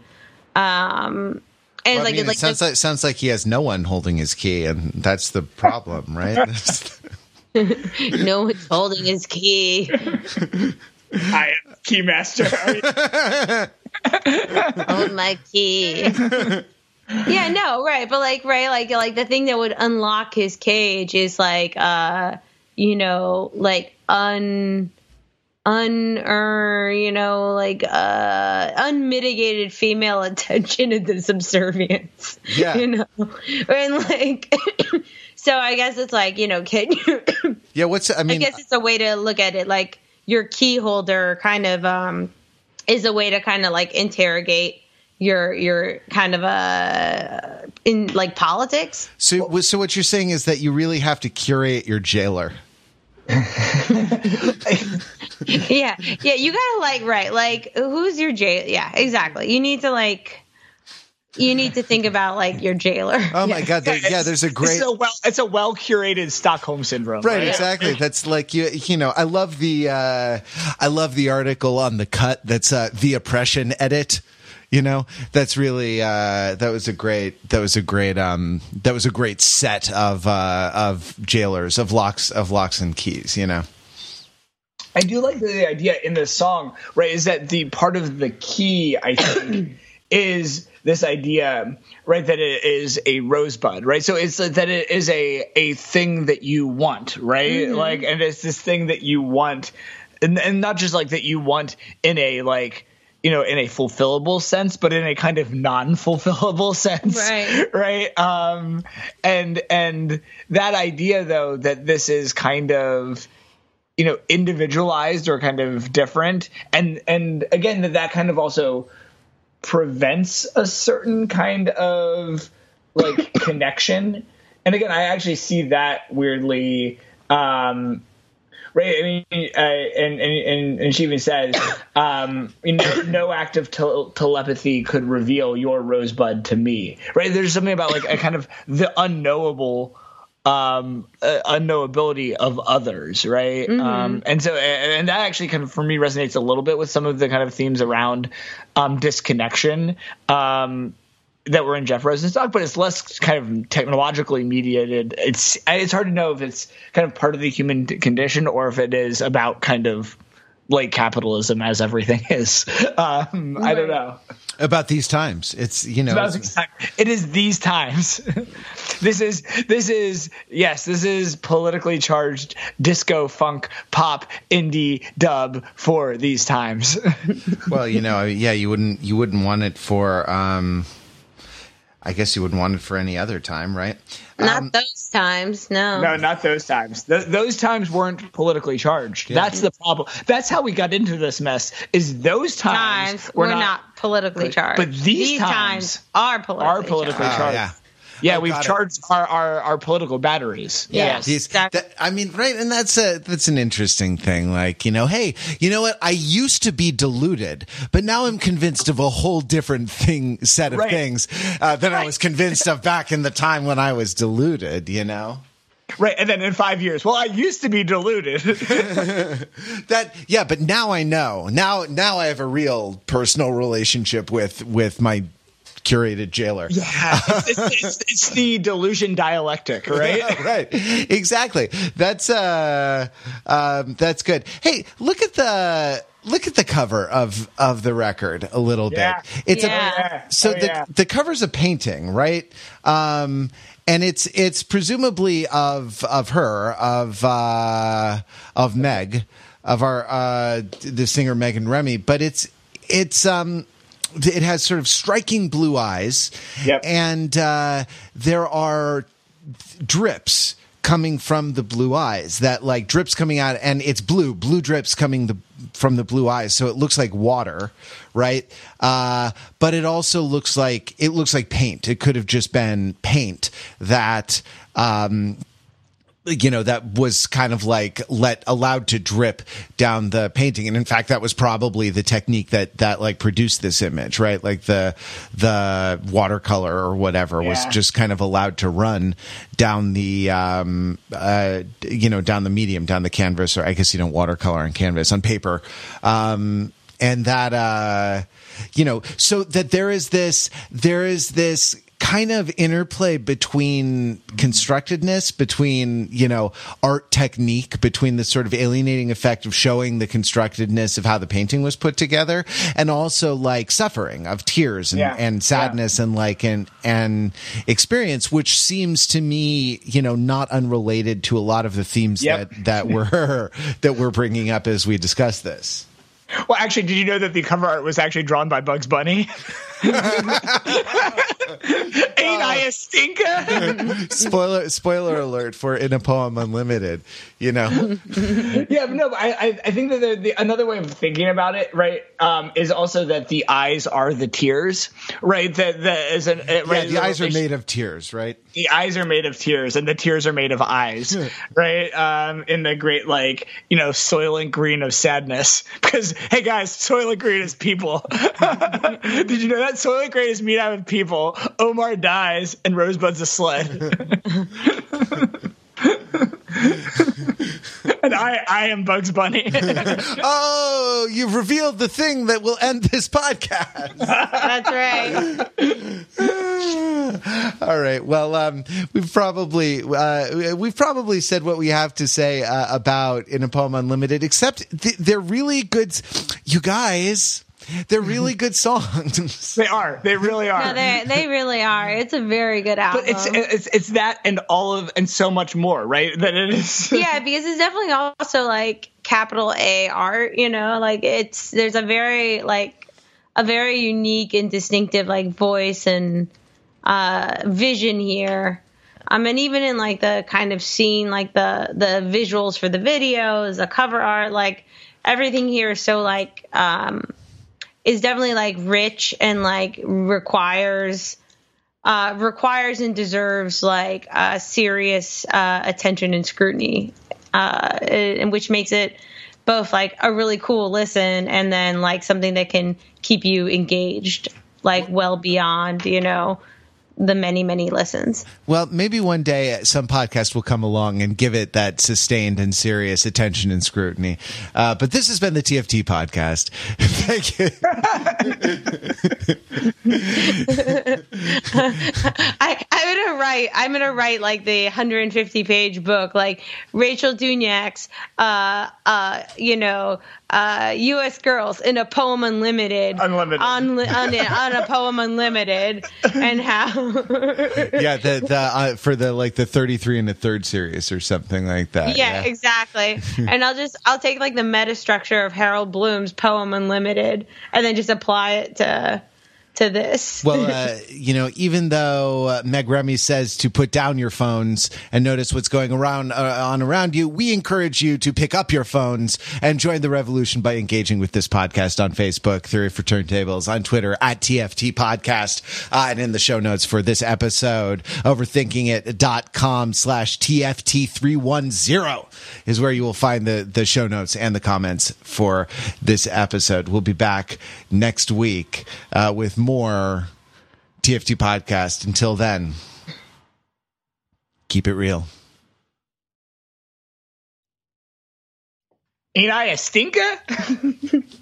Um and Well, I like mean, like it sounds the- like sounds like he has no one holding his key, and that's the problem, right? <laughs> <laughs> no one's holding his key. I am keymaster. <laughs> Hold my key. yeah, no, right, but like, right, like, like the thing that would unlock his cage is like, uh, you know, like un, un, er, you know, like uh, unmitigated female <laughs> attention and subservience. Yeah. you know, and like, <coughs> so I guess it's like, you know, can you? <coughs> Yeah, what's I mean I guess it's a way to look at it. Like your key holder kind of um, is a way to kind of like interrogate your your kind of uh in like politics. so, so what you're saying is that you really have to curate your jailer. <laughs> yeah, yeah. You gotta like right, like who's your jail? Yeah, exactly. You need to like. You need to think about like your jailer. <laughs> Oh my god! There, yeah, there's a great It's a well, it's a well curated Stockholm syndrome. Right, exactly. That's like you. You know, I love the. Uh, I love the article on the cut. That's uh, the oppression edit. You know, that's really. Uh, that was a great. That was a great. Um, that was a great set of uh, of jailers of locks of locks and keys. You know. I do like the idea in this song, right? Is that the part of the key, I think, <clears throat> is this idea, right? That it is a rosebud, right? So it's that it is a a thing that you want, right? Like, and it's this thing that you want, and, and not just like that you want in a like you know in a fulfillable sense but in a kind of non-fulfillable <laughs> sense Right. right um and and that idea though that this is kind of you know individualized or kind of different and and again that that kind of also prevents a certain kind of like <coughs> connection and again i actually see that weirdly um right i mean uh, and, and and she even says <coughs> um you know, no act of tel- telepathy could reveal your rosebud to me. Right there's something about like a kind of the unknowable um uh, unknowability of others right? Um and so and, and that actually kind of for me resonates a little bit with some of the kind of themes around um disconnection. Um that were in Jeff Rosenstock, but it's less kind of technologically mediated. It's it's hard to know if it's kind of part of the human condition or if it is about kind of late capitalism as everything <laughs> is. Um, I don't know. About these times, it's you know. About these times. It is these times. <laughs> this is this is yes, this is politically charged disco, funk, pop, indie dub for these times. <laughs> well, you know, yeah, you wouldn't you wouldn't want it for. um I guess you wouldn't want it for any other time, right? Not um, those times, no. No, not those times. Th- those times weren't politically charged. That's the problem. That's how we got into this mess. Is those times, times were not, politically charged. but these times are politically are politically charged. Oh, charged. yeah. Yeah, Oh, we've charged our, our, our political batteries. Yeah. Yes. These- that- I mean, right, and that's a that's an interesting thing. Like, you know, hey, you know what? I used to be deluded, but now I'm convinced of a whole different thing, set of Right. things uh, than I was convinced of back in the time when I was deluded. You know, Right. And then in five years, well, I used to be deluded. <laughs> that yeah, but now I know. Now, now I have a real personal relationship with with my curated jailer. yeah. It's, it's, it's, it's the delusion dialectic, <laughs> right? right exactly that's uh um that's good hey look at the look at the cover of of the record a little Yeah. bit it's Yeah. a so Oh, the yeah. the cover's a painting right um and it's it's presumably of of her of uh of meg of our uh the singer megan remy but it's it's um it has sort of striking blue eyes. Yep. and uh, there are drips coming from the blue eyes that like drips coming out and it's blue blue drips coming the, from the blue eyes. So it looks like water right? Uh, but it also looks like it looks like paint. It could have just been paint that um, you know that was kind of like let allowed to drip down the painting. And in fact that was probably the technique that that like produced this image right? Like the the watercolor or whatever was just kind of allowed to run down the um uh you know down the medium down the canvas or i guess you don't watercolor on canvas on paper. Um and that uh you know so that there is this there is this kind of interplay between constructedness, between, you know, art technique, between the sort of alienating effect of showing the constructedness of how the painting was put together, and also like suffering of tears and, Yeah. and sadness and like an, and experience, which seems to me, you know, not unrelated to a lot of the themes Yep. that, that <laughs> were, that we're bringing up as we discuss this. Well, actually, did you know that the cover art was actually drawn by Bugs Bunny? <laughs> <laughs> Ain't I a stinker? <laughs> spoiler spoiler alert for in a poem unlimited you know? <laughs> Yeah, but no, but I, I, I think that the, the, another way of thinking about it, right, um, is also that the eyes are the tears, right? That that is an uh, yeah the eyes are made of tears right? The eyes are made of tears and the tears are made of eyes right um in the great like you know soylent green of sadness. Because hey guys soylent green is people. Did you know that soylent green is made out of people omar dies and rosebud's a sled. <laughs> And i i am bugs bunny. <laughs> Oh you've revealed the thing that will end this podcast. That's right. <laughs> all right. Well um we've probably uh we've probably said what we have to say uh, about in a poem unlimited except th- they're really good. You guys they're really good songs they are they really are No, they they really are. It's a very good album. but it's it's it's that and all of and so much more right that it is yeah, because it's definitely also like capital A art, you know, like it's there's a very like a very unique and distinctive like voice and uh vision here. Um and even in like the kind of scene, like the the visuals for the videos, the cover art, like everything here is so like um is definitely like rich and like requires uh, requires and deserves like uh, serious uh, attention and scrutiny, uh, and which makes it both like a really cool listen and then like something that can keep you engaged, like well beyond you know the many many listens. Well, maybe one day some podcast will come along and give it that sustained and serious attention and scrutiny. Uh, but this has been the TFT podcast. <laughs> Thank you. <laughs> I, I'm gonna write. I'm gonna write like the 150 page book, like Rachel Dunyak's, uh, uh, you know, uh, U.S. Girls in a poem unlimited, Unlimited. on on, on a poem unlimited, <laughs> and how. Yeah, the, the uh, for the like the 33 and the third series or something like that. yeah, exactly. <laughs> and I'll just I'll take like the meta structure of Harold Bloom's poem unlimited, and then just apply it to to this. Well, uh, <laughs> you know, even though uh, Meg Remy says to put down your phones and notice what's going around uh, on around you, we encourage you to pick up your phones and join the revolution by engaging with this podcast on Facebook, Theory for Turntables, on Twitter at TFT Podcast, uh, and in the show notes for this episode, overthinkingit.com slash TFT310 is where you will find the, the show notes and the comments for this episode. We'll be back next week uh, with more TFT podcast. Until then, keep it real. ain't i a stinker <laughs>